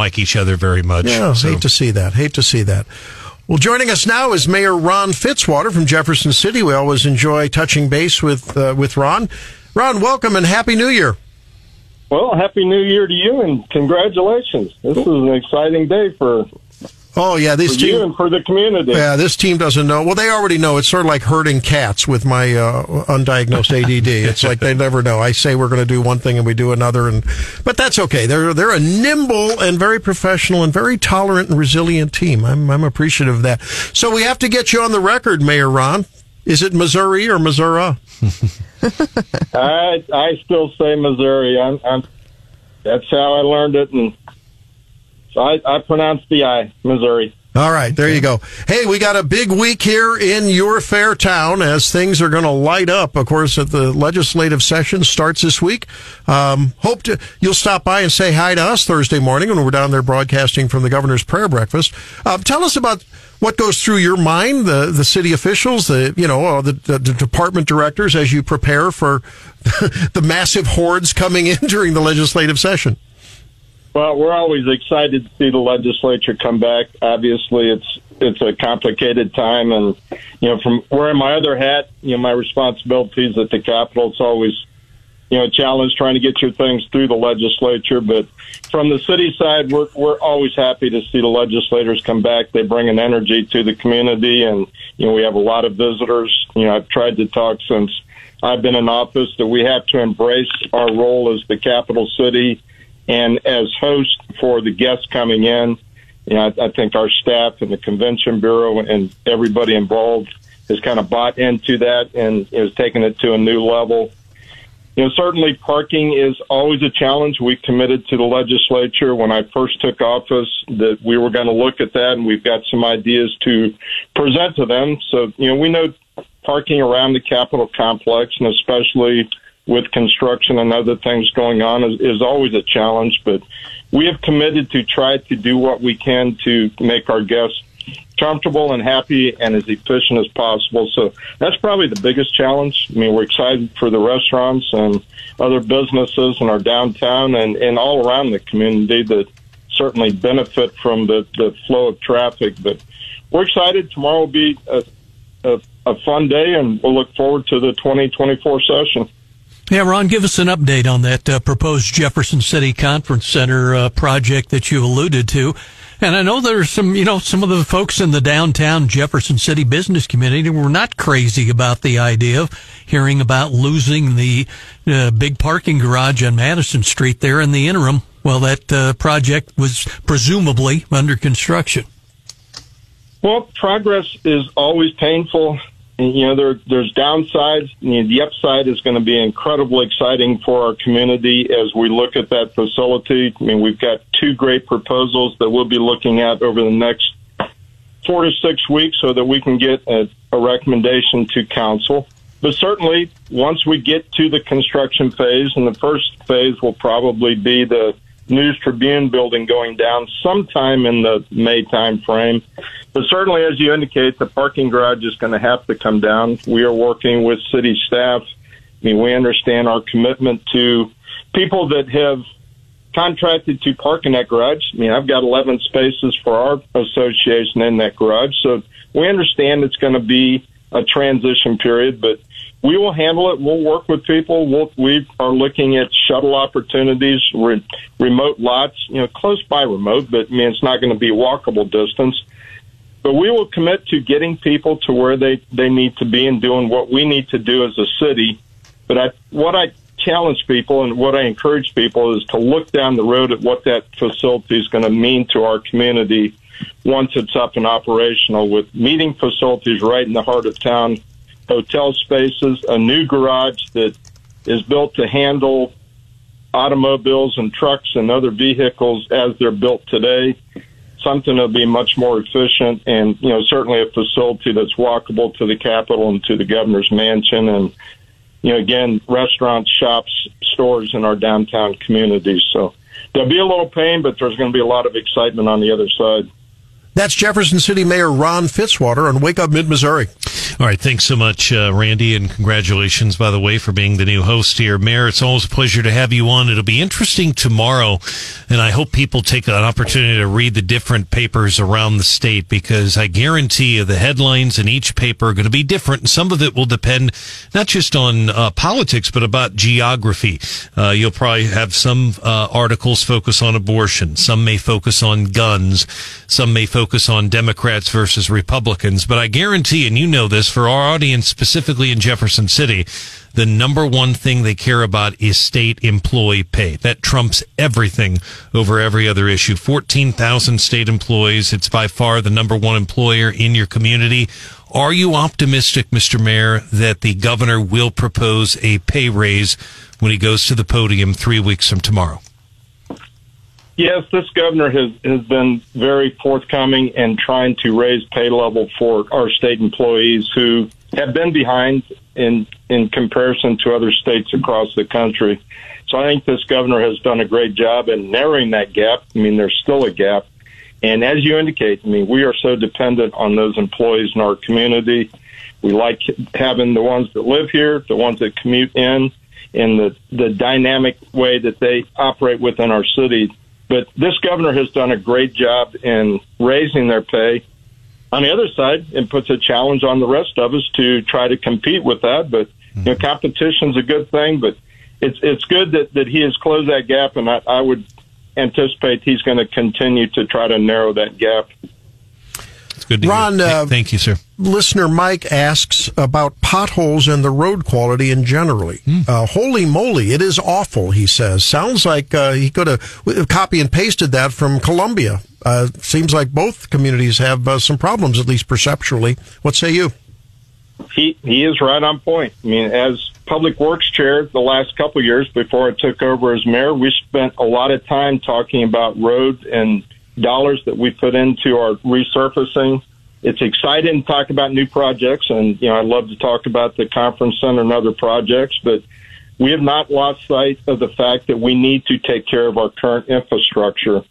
like each other very much. Yeah, So- hate to see that. Hate to see that. Well, joining us now is Mayor Ron Fitzwater from Jefferson City. We always enjoy touching base with uh, with Ron. Ron, welcome and happy New Year. Well, happy New Year to you and congratulations. This is an exciting day for, Oh yeah, for this you team. and for the community. Yeah, this team doesn't know. Well, they already know. It's sort of like herding cats with my uh, undiagnosed ADD. It's like they never know. I say we're going to do one thing and we do another, and but that's okay. They're they're a nimble and very professional and very tolerant and resilient team. I'm I'm appreciative of that. So we have to get you on the record, Mayor Ron. Is it Missouri or Missouri? I I still say Missouri. I'm, I'm that's how I learned it, and so I, I pronounce the I Missouri. All right, there you go. Hey, we got a big week here in your fair town as things are going to light up. Of course, at the legislative session starts this week. Um, hope to you'll stop by and say hi to us Thursday morning when we're down there broadcasting from the governor's prayer breakfast. Uh, tell us about what goes through your mind, the the city officials, the you know the, the, the department directors as you prepare for the massive hordes coming in during the legislative session. Well, we're always excited to see the legislature come back. Obviously, it's it's a complicated time, and you know, from wearing my other hat, you know, my responsibilities at the Capitol, it's always you know a challenge trying to get your things through the legislature. But from the city side, we're we're always happy to see the legislators come back. They bring an energy to the community, and you know, we have a lot of visitors. You know, I've tried to talk since I've been in office that we have to embrace our role as the capital city and as host for the guests coming in, you know, I, I think our staff and the convention bureau and everybody involved has kind of bought into that and is taking it to a new level. You know, certainly parking is always a challenge. We committed to the legislature when I first took office that we were going to look at that, and we've got some ideas to present to them. So, you know, we know parking around the Capitol complex, and especially with construction and other things going on, is, is always a challenge. But we have committed to try to do what we can to make our guests comfortable and happy and as efficient as possible. So that's probably the biggest challenge. I mean, we're excited for the restaurants and other businesses in our downtown and, and all around the community that certainly benefit from the, the flow of traffic. But we're excited. Tomorrow will be a, a, a fun day, and we'll look forward to the 2024 session. Yeah, Ron, give us an update on that uh, proposed Jefferson City Conference Center uh, project that you alluded to. And I know there's some, you know, some of the folks in the downtown Jefferson City business community were not crazy about the idea of hearing about losing the uh, big parking garage on Madison Street there in the interim while that uh, project was presumably under construction. Well, progress is always painful. You know, there, there's downsides. You know, the upside is going to be incredibly exciting for our community as we look at that facility. I mean, we've got two great proposals that we'll be looking at over the next four to six weeks so that we can get a, a recommendation to council. But certainly, once we get to the construction phase, and the first phase will probably be the News Tribune building going down sometime in the May time frame. But certainly, as you indicate, the parking garage is going to have to come down. We are working with city staff. I mean, we understand our commitment to people that have contracted to park in that garage. I mean, I've got 11 spaces for our association in that garage. So we understand it's going to be a transition period, but we will handle it. We'll work with people. We'll, we are looking at shuttle opportunities, re, remote lots, you know, close by remote, but I mean, it's not going to be walkable distance. But we will commit to getting people to where they, they need to be and doing what we need to do as a city. But I, what I challenge people and what I encourage people is to look down the road at what that facility is going to mean to our community once it's up and operational with meeting facilities right in the heart of town, hotel spaces, a new garage that is built to handle automobiles and trucks and other vehicles as they're built today. Something that'll be much more efficient and, you know, certainly a facility that's walkable to the Capitol and to the governor's mansion and, you know, again, restaurants, shops, stores in our downtown communities. So there'll be a little pain, but there's going to be a lot of excitement on the other side. That's Jefferson City Mayor Ron Fitzwater on Wake Up Mid Missouri. All right. Thanks so much, uh, Randy, and congratulations, by the way, for being the new host here. Mayor, it's always a pleasure to have you on. It'll be interesting tomorrow, and I hope people take an opportunity to read the different papers around the state because I guarantee you the headlines in each paper are going to be different. And some of it will depend not just on uh, politics, but about geography. Uh, you'll probably have some uh, articles focus on abortion. Some may focus on guns. Some may focus on Democrats versus Republicans. But I guarantee, and you know this, for our audience, specifically in Jefferson City, the number one thing they care about is state employee pay. That trumps everything over every other issue. 14,000 state employees. It's by far the number one employer in your community. Are you optimistic, Mr. Mayor, that the governor will propose a pay raise when he goes to the podium three weeks from tomorrow? Yes, this governor has, has been very forthcoming in trying to raise pay level for our state employees who have been behind in in comparison to other states across the country. So I think this governor has done a great job in narrowing that gap. I mean, there's still a gap. And as you indicate, I mean, we are so dependent on those employees in our community. We like having the ones that live here, the ones that commute in, in the, the dynamic way that they operate within our city but this governor has done a great job in raising their pay. On the other side, it puts a challenge on the rest of us to try to compete with that. But you know, mm-hmm. competition's a good thing. But it's it's good that that he has closed that gap, and I, I would anticipate he's going to continue to try to narrow that gap. It's good to Ron, hear. uh, Thank you, sir. Listener Mike asks about potholes and the road quality in generally. Hmm. Uh, holy moly, it is awful, he says. Sounds like uh, he could have copy and pasted that from Columbia. Uh, seems like both communities have uh, some problems, at least perceptually. What say you? He he is right on point. I mean, as public works chair the last couple of years before I took over as mayor, we spent a lot of time talking about roads and dollars that we put into our resurfacing. It's exciting to talk about new projects, and you know I love to talk about the conference center and other projects, but we have not lost sight of the fact that we need to take care of our current infrastructure.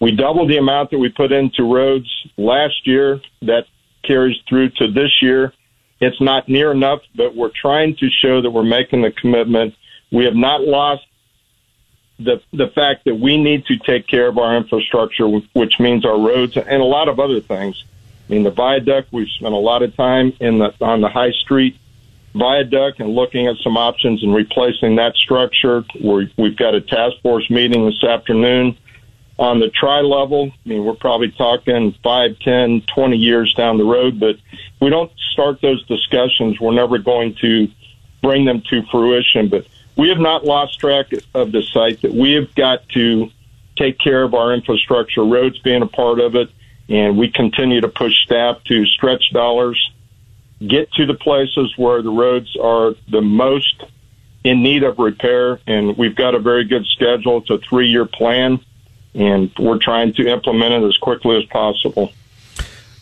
We doubled the amount that we put into roads last year. That carries through to this year. It's not near enough, but we're trying to show that we're making the commitment. We have not lost the the fact that we need to take care of our infrastructure, which means our roads and a lot of other things. I mean, the viaduct. We've spent a lot of time in the on the High Street viaduct and looking at some options and replacing that structure. we we've got a task force meeting this afternoon on the tri level. I mean, we're probably talking five, ten, twenty years down the road, but we don't start those discussions, we're never going to bring them to fruition. But we have not lost track of the site that we have got to take care of our infrastructure, roads being a part of it, and we continue to push staff to stretch dollars, get to the places where the roads are the most in need of repair, and we've got a very good schedule. It's a three-year plan, and we're trying to implement it as quickly as possible.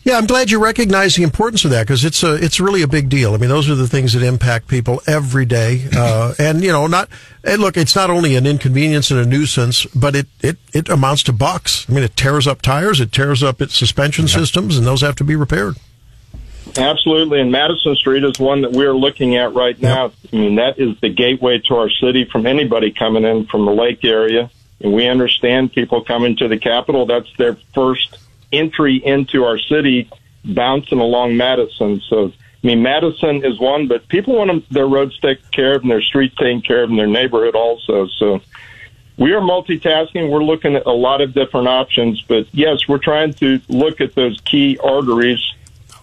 Yeah, I'm glad you recognize the importance of that because it's a it's really a big deal. I mean, those are the things that impact people every day, uh, and you know, not and look, it's not only an inconvenience and a nuisance, but it it it amounts to bucks. I mean, it tears up tires, it tears up its suspension systems, and those have to be repaired. Absolutely, and Madison Street is one that we're looking at right now. I mean, that is the gateway to our city from anybody coming in from the lake area, and we understand people coming to the capital. That's their first entry into our city bouncing along Madison. So, I mean, Madison is one, but people want their roads taken care of and their streets taken care of in their neighborhood also. So, we are multitasking. We're looking at a lot of different options, but yes, we're trying to look at those key arteries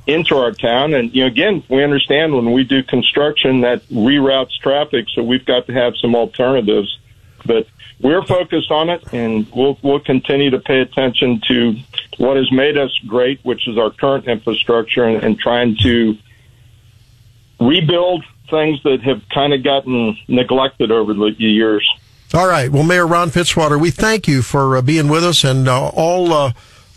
into our town. And, you know, again, we understand when we do construction that reroutes traffic, so we've got to have some alternatives. But we're focused on it, and we'll we'll continue to pay attention to what has made us great, which is our current infrastructure, and, and trying to rebuild things that have kind of gotten neglected over the years. All right. Well, Mayor Ron Fitzwater, we thank you for uh, being with us and uh, all uh,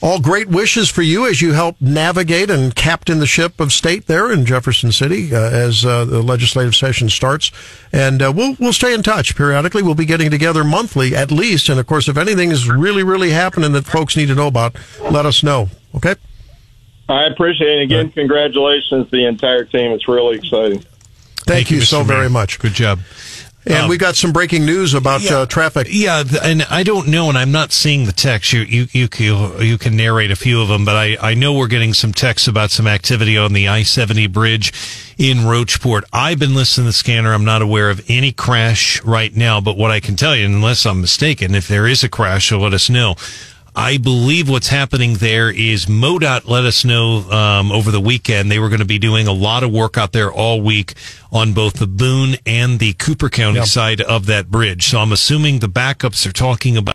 all great wishes for you as you help navigate and captain the ship of state there in Jefferson City uh, as uh, the legislative session starts. And uh, we'll we'll stay in touch periodically. We'll be getting together monthly at least. And of course, if anything is really really happening that folks need to know about, let us know. Okay. I appreciate it. Again, congratulations to the entire team. It's really exciting. Thank, you, Mr. so Mayor. very much. Good job. And Um, we got some breaking news about yeah. uh, traffic. Yeah, and I don't know, and I'm not seeing the text. You you you can, you can narrate a few of them, but I I know we're getting some texts about some activity on the I-70 bridge in Rocheport. I've been listening to the scanner. I'm not aware of any crash right now, but what I can tell you, unless I'm mistaken, if there is a crash, so let us know. I believe what's happening there is MoDOT let us know um, over the weekend they were going to be doing a lot of work out there all week on both the Boone and the Cooper County side of that bridge. So I'm assuming the backups are talking about